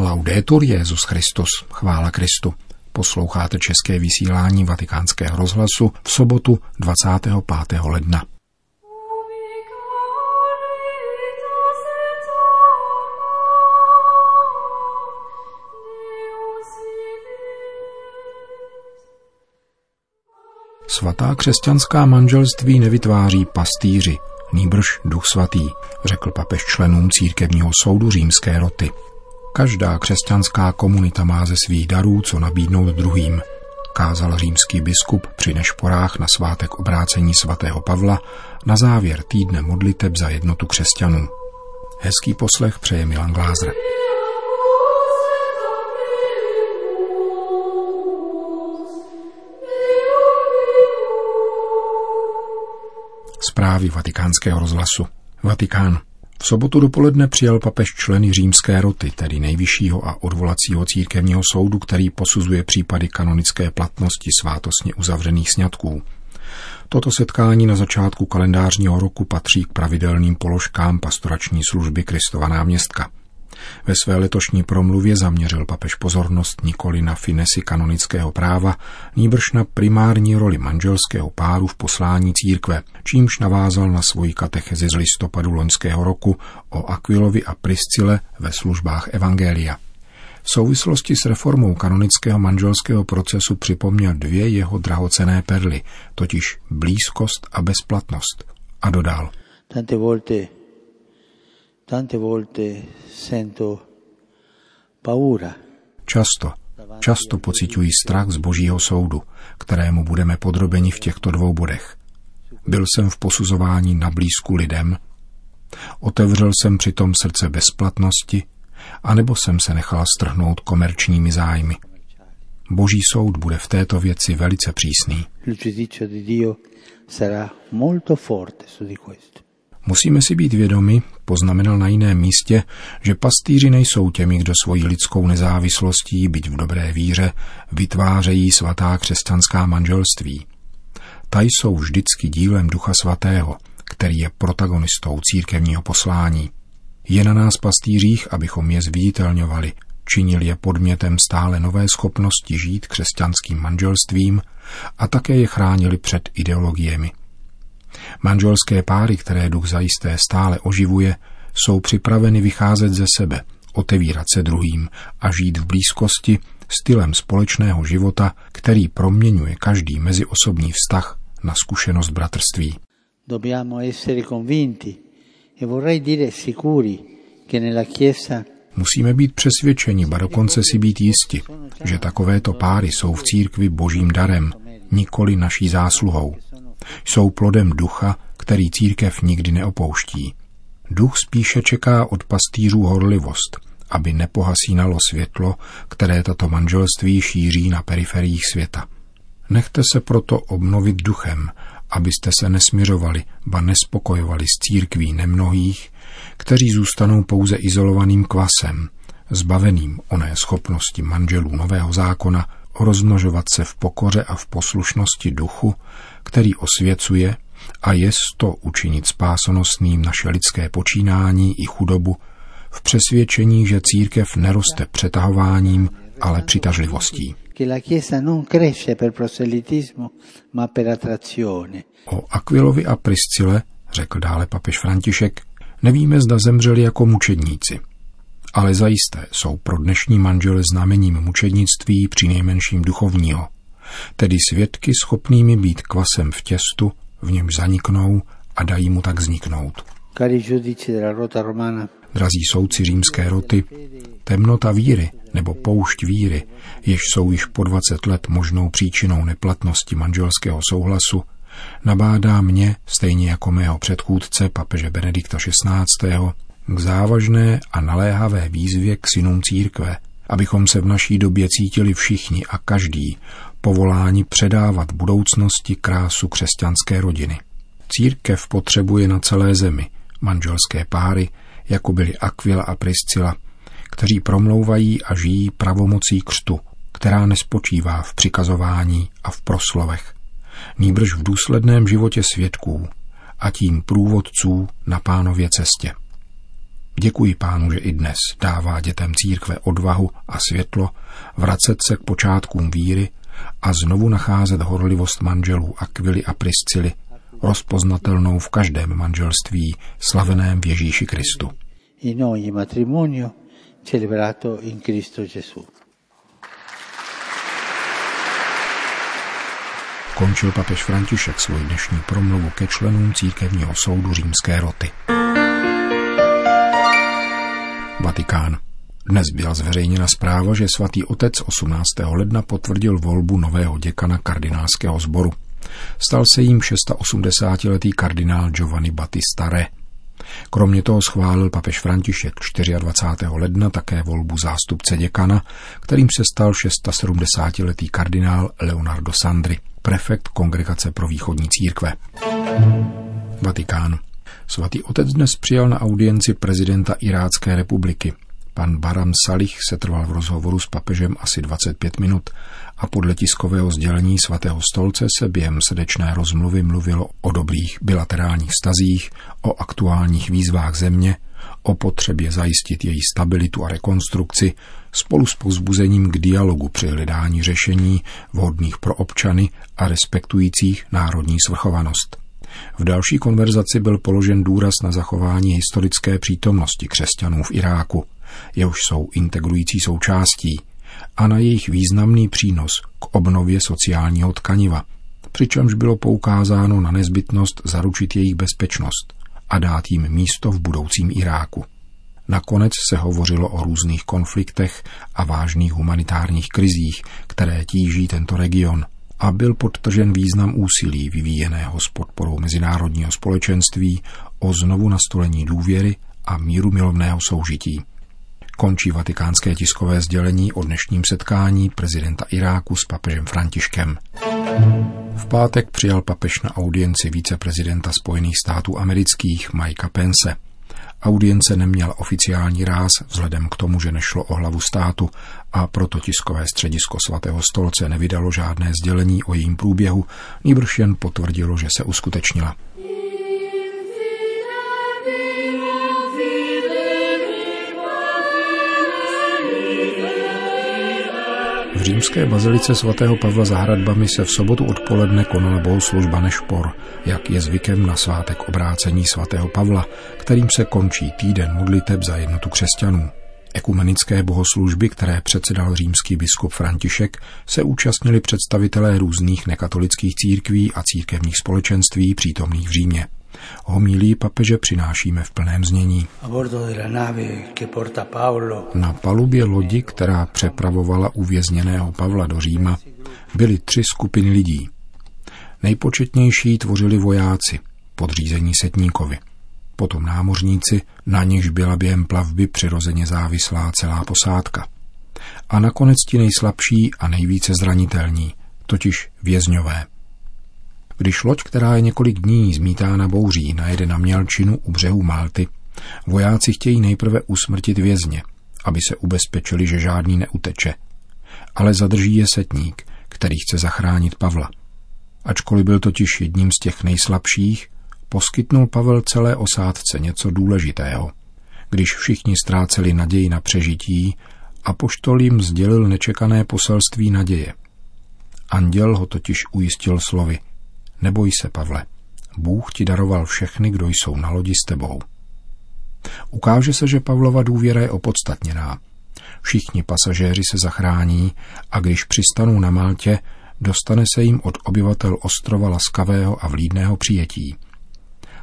Laudetur Jezus Christus, chvála Kristu. Posloucháte české vysílání Vatikánského rozhlasu v sobotu 25. ledna. Svatá křesťanská manželství nevytváří pastýři, nýbrž duch svatý, řekl papež členům církevního soudu římské roty. Každá křesťanská komunita má ze svých darů co nabídnout druhým, kázal římský biskup při nešporách na svátek obrácení svatého Pavla na závěr týdne modliteb za jednotu křesťanů. Hezký poslech přeje Milan Glázer. Zprávy vatikánského rozhlasu. Vatikán. V sobotu dopoledne přijal papež členy římské roty, tedy nejvyššího a odvolacího církevního soudu, který posuzuje případy kanonické platnosti svátostně uzavřených sňatků. Toto setkání na začátku kalendářního roku patří k pravidelným položkám pastorační služby Kristova náměstka. Ve své letošní promluvě zaměřil papež pozornost nikoli na finesy kanonického práva, nýbrž na primární roli manželského páru v poslání církve, čímž navázal na svoji katechezi z listopadu loňského roku o Aquilovi a Priscile ve službách Evangelia. V souvislosti s reformou kanonického manželského procesu připomněl dvě jeho drahocené perly, totiž blízkost a bezplatnost. A dodal. Tante volte Tante volte sento paura. Často, často pociťuji strach z božího soudu, kterému budeme podrobeni v těchto dvou bodech. Byl jsem v posuzování na blízku lidem, otevřel jsem přitom srdce bezplatnosti, anebo jsem se nechal strhnout komerčními zájmy. Boží soud bude v této věci velice přísný. Il giudizio di Dio sarà molto forte su di questo. Musíme si být vědomi, poznamenal na jiném místě, že pastýři nejsou těmi, kdo svojí lidskou nezávislostí, byť v dobré víře, vytvářejí svatá křesťanská manželství. Ta jsou vždycky dílem Ducha Svatého, který je protagonistou církevního poslání. Je na nás pastýřích, abychom je zviditelňovali, činili je podmětem stále nové schopnosti žít křesťanským manželstvím a také je chránili před ideologiemi. Manželské páry, které duch zajisté stále oživuje, jsou připraveny vycházet ze sebe, otevírat se druhým a žít v blízkosti stylem společného života, který proměňuje každý meziosobní vztah na zkušenost bratrství. Dobbiamo essere convinti e vorrei dire sicuri che nella Chiesa Musíme být přesvědčeni, ba dokonce si být jisti, že takovéto páry jsou v církvi božím darem, nikoli naší zásluhou. Jsou plodem ducha, který církev nikdy neopouští. Duch spíše čeká od pastýřů horlivost, aby nepohasínalo světlo, které tato manželství šíří na periferiích světa. Nechte se proto obnovit duchem, abyste se nesměřovali, ba nespokojovali s církví nemnohých, kteří zůstanou pouze izolovaným kvasem, zbaveným oné schopnosti manželů nového zákona rozmnožovat se v pokoře a v poslušnosti duchu, který osvěcuje a je to učinit spásonosným naše lidské počínání i chudobu v přesvědčení, že církev neroste přetahováním, ale přitažlivostí. O Aquilovi a Priscile, řekl dále papež František, nevíme, zda zemřeli jako mučedníci. Ale zajisté jsou pro dnešní manžele znamením mučednictví při nejmenším duchovního – tedy svědky schopnými být kvasem v těstu, v němž zaniknou a dají mu tak vzniknout. Drazí souci římské roty, temnota víry nebo poušť víry, jež jsou již po 20 let možnou příčinou neplatnosti manželského souhlasu, nabádá mě, stejně jako mého předchůdce papeže Benedikta XVI., k závažné a naléhavé výzvě k synům církve, abychom se v naší době cítili všichni a každý povoláni předávat budoucnosti krásu křesťanské rodiny. Církev potřebuje na celé zemi manželské páry, jako byly Aquila a Priscila, kteří promlouvají a žijí pravomocí křtu, která nespočívá v přikazování a v proslovech, nýbrž v důsledném životě svědků a tím průvodců na pánově cestě. Děkuji pánu, že i dnes dává dětem církve odvahu a světlo vracet se k počátkům víry a znovu nacházet horlivost manželů Akvily a Priscily, rozpoznatelnou v každém manželství slaveném v Ježíši Kristu. In ogni matrimonio celebrato in Cristo Gesù. Končil papež František svůj dnešní promluvu ke členům církevního soudu římské roty. Vatikán. Dnes byla zveřejněna zpráva, že svatý otec 18. ledna potvrdil volbu nového děkana kardinálského sboru. Stal se jím 680-letý kardinál Giovanni Battista Re. Kromě toho schválil papež František 24. ledna také volbu zástupce děkana, kterým se stal 670-letý kardinál Leonardo Sandri, prefekt Kongregace pro východní církve. Vatikán. Svatý otec dnes přijal na audienci prezidenta Irácké republiky. Pan Baram Salih se trval v rozhovoru s papežem asi 25 minut a podle tiskového sdělení svatého stolce se během srdečné rozmluvy mluvilo o dobrých bilaterálních stazích, o aktuálních výzvách země, o potřebě zajistit její stabilitu a rekonstrukci spolu s pozbuzením k dialogu při hledání řešení vhodných pro občany a respektujících národní svrchovanost. V další konverzaci byl položen důraz na zachování historické přítomnosti křesťanů v Iráku, jehož jsou integrující součástí, a na jejich významný přínos k obnově sociálního tkaniva, přičemž bylo poukázáno na nezbytnost zaručit jejich bezpečnost a dát jim místo v budoucím Iráku. Nakonec se hovořilo o různých konfliktech a vážných humanitárních krizích, které tíží tento region – a byl podtržen význam úsilí vyvíjeného s podporou mezinárodního společenství o znovu nastolení důvěry a míru milovného soužití. Končí vatikánské tiskové sdělení o dnešním setkání prezidenta Iráku s papežem Františkem. V pátek přijal papež na audienci viceprezidenta Spojených států amerických Mikea Pence – Audience neměla oficiální ráz vzhledem k tomu, že nešlo o hlavu státu a proto tiskové středisko svatého stolce nevydalo žádné sdělení o jejím průběhu, nýbrž jen potvrdilo, že se uskutečnila. V římské bazilice svatého Pavla za hradbami se v sobotu odpoledne konala bohoslužba Nešpor, jak je zvykem na svátek obrácení svatého Pavla, kterým se končí týden modliteb za jednotu křesťanů. Ekumenické bohoslužby, které předsedal římský biskup František, se účastnili představitelé různých nekatolických církví a církevních společenství přítomných v Římě. Homílí papeže přinášíme v plném znění. Na palubě lodi, která přepravovala uvězněného Pavla do Říma, byly tři skupiny lidí. Nejpočetnější tvořili vojáci, podřízení setníkovi. Potom námořníci, na niž byla během plavby přirozeně závislá celá posádka. A nakonec ti nejslabší a nejvíce zranitelní, totiž vězňové. Když loď, která je několik dní zmítána bouří, najede na mělčinu u břehu Malty, vojáci chtějí nejprve usmrtit vězně, aby se ubezpečili, že žádný neuteče. Ale zadrží je setník, který chce zachránit Pavla. Ačkoliv byl totiž jedním z těch nejslabších, poskytnul Pavel celé osádce něco důležitého. Když všichni ztráceli naději na přežití, a jim sdělil nečekané poselství naděje. Anděl ho totiž ujistil slovy – Neboj se, Pavle. Bůh ti daroval všechny, kdo jsou na lodi s tebou. Ukáže se, že Pavlova důvěra je opodstatněná. Všichni pasažéři se zachrání a když přistanou na Maltě, dostane se jim od obyvatel ostrova laskavého a vlídného přijetí.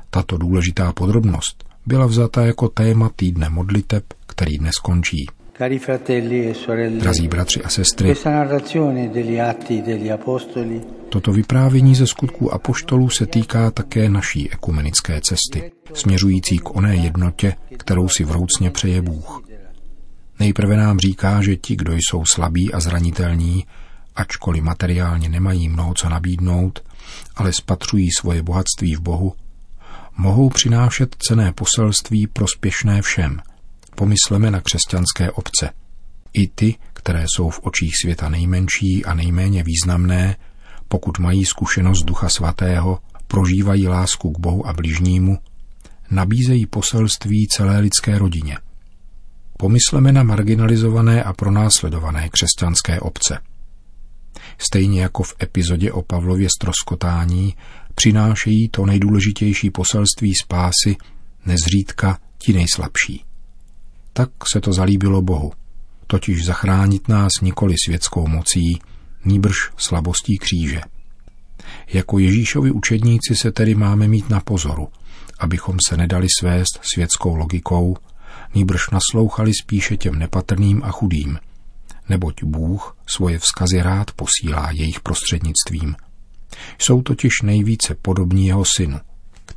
Tato důležitá podrobnost byla vzata jako téma týdne modliteb, který dnes končí. E Drazí bratři a sestry, toto vyprávění ze skutků apoštolů se týká také naší ekumenické cesty, směřující k oné jednotě, kterou si vroucně přeje Bůh. Nejprve nám říká, že ti, kdo jsou slabí a zranitelní, ačkoliv materiálně nemají mnoho co nabídnout, ale spatřují svoje bohatství v Bohu, mohou přinášet cené poselství prospěšné všem – Pomysleme na křesťanské obce. I ty, které jsou v očích světa nejmenší a nejméně významné, pokud mají zkušenost Ducha Svatého, prožívají lásku k Bohu a bližnímu, nabízejí poselství celé lidské rodině. Pomysleme na marginalizované a pronásledované křesťanské obce. Stejně jako v epizodě o Pavlově stroskotání přinášejí to nejdůležitější poselství spásy nezřídka ti nejslabší. Tak se to zalíbilo Bohu, totiž zachránit nás nikoli světskou mocí, níbrž slabostí kříže. Jako Ježíšovi učedníci se tedy máme mít na pozoru, abychom se nedali svést světskou logikou, níbrž naslouchali spíše těm nepatrným a chudým, neboť Bůh svoje vzkazy rád posílá jejich prostřednictvím. Jsou totiž nejvíce podobní jeho synu,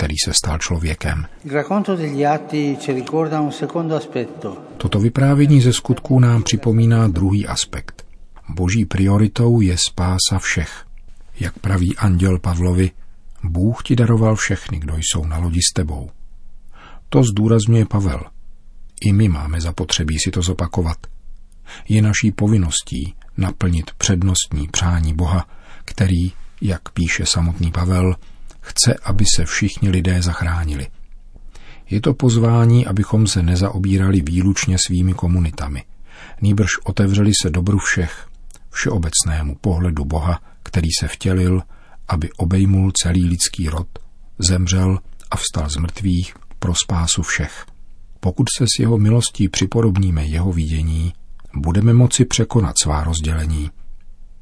který se stal člověkem. Toto vyprávění ze skutků nám připomíná druhý aspekt. Boží prioritou je spása všech. Jak praví anděl Pavlovi, Bůh ti daroval všechny, kdo jsou na lodi s tebou. To zdůrazňuje Pavel. I my máme zapotřebí si to zopakovat. Je naší povinností naplnit přednostní přání Boha, který, jak píše samotný Pavel, chce, aby se všichni lidé zachránili. Je to pozvání, abychom se nezaobírali výlučně svými komunitami, nýbrž otevřeli se dobru všech, všeobecnému pohledu Boha, který se vtělil, aby obejmul celý lidský rod, zemřel a vstal z mrtvých pro spásu všech. Pokud se s jeho milostí připodobníme jeho vidění, budeme moci překonat svá rozdělení.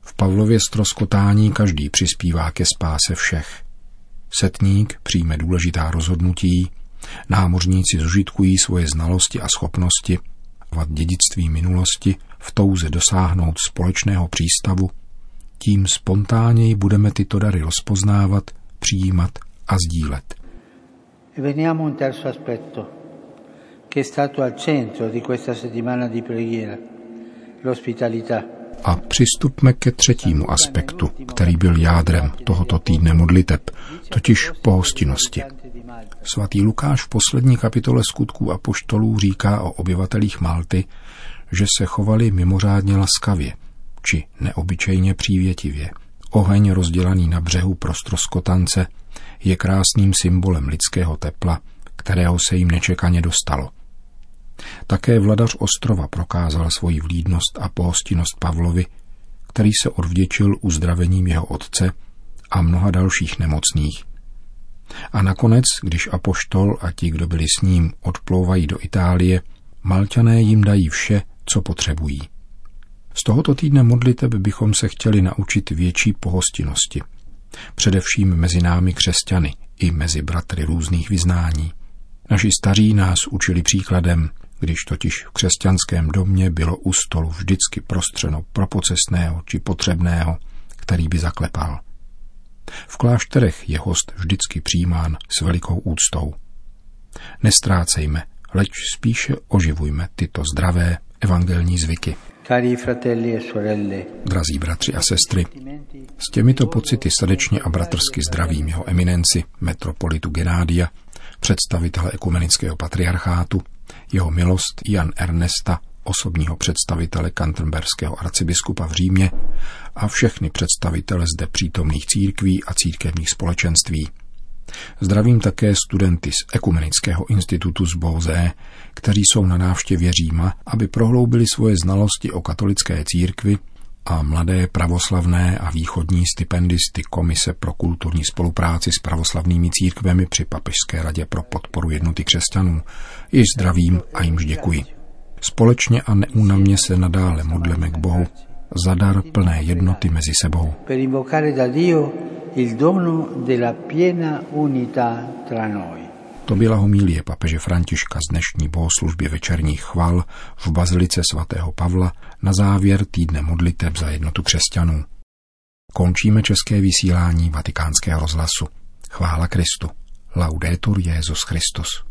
V Pavlově stroskotání každý přispívá ke spáse všech. Setník přijme důležitá rozhodnutí, námořníci zužitkují svoje znalosti a schopnosti, vat dědictví minulosti v touze dosáhnout společného přístavu, tím spontánněji budeme tyto dary rozpoznávat, přijímat a sdílet. E veniamo un terzo aspetto che è stato al centro di questa settimana di preghiera, l'ospitalità. A přistupme ke třetímu aspektu, který byl jádrem tohoto týdne modliteb, totiž pohostinnosti. Svatý Lukáš v poslední kapitole skutků a poštolů říká o obyvatelích Malty, že se chovali mimořádně laskavě, či neobyčejně přívětivě. Oheň rozdělaný na břehu pro stroskotance je krásným symbolem lidského tepla, kterého se jim nečekaně dostalo. Také vladař ostrova prokázal svoji vlídnost a pohostinnost Pavlovi, který se odvděčil uzdravením jeho otce a mnoha dalších nemocných. A nakonec, když apoštol a ti, kdo byli s ním, odplouvají do Itálie, Malťané jim dají vše, co potřebují. Z tohoto týdne modliteb bychom se chtěli naučit větší pohostinnosti. Především mezi námi křesťany i mezi bratry různých vyznání. Naši staří nás učili příkladem, když totiž v křesťanském domě bylo u stolu vždycky prostřeno pro pocestného či potřebného, který by zaklepal. V klášterech je host vždycky přijímán s velikou úctou. Nestrácejme, leč spíše oživujme tyto zdravé evangelní zvyky. E Drazí bratři a sestry, s těmito pocity srdečně a bratrsky zdravím jeho eminenci, metropolitu Genádia, představitele ekumenického patriarchátu, jeho milost Jan Ernesta, osobního představitele kanterberského arcibiskupa v Římě a všechny představitele zde přítomných církví a církevních společenství. Zdravím také studenty z Ekumenického institutu z Bozé, kteří jsou na návštěvě Říma, aby prohloubili svoje znalosti o katolické církvi a mladé pravoslavné a východní stipendisty Komise pro kulturní spolupráci s pravoslavnými církvemi při Papežské radě pro podporu jednoty křesťanů. Již zdravím a jimž děkuji. Společně a neúnavně se nadále modleme k Bohu za dar plné jednoty mezi sebou. per invocare da Dio il dono della piena unità tra noi. To byla homílie papeže Františka z dnešní bohoslužby večerních chval v bazilice svatého Pavla na závěr týdne modliteb za jednotu křesťanů. Končíme české vysílání vatikánského rozhlasu. Chvála Kristu. Laudetur Jezus Christus.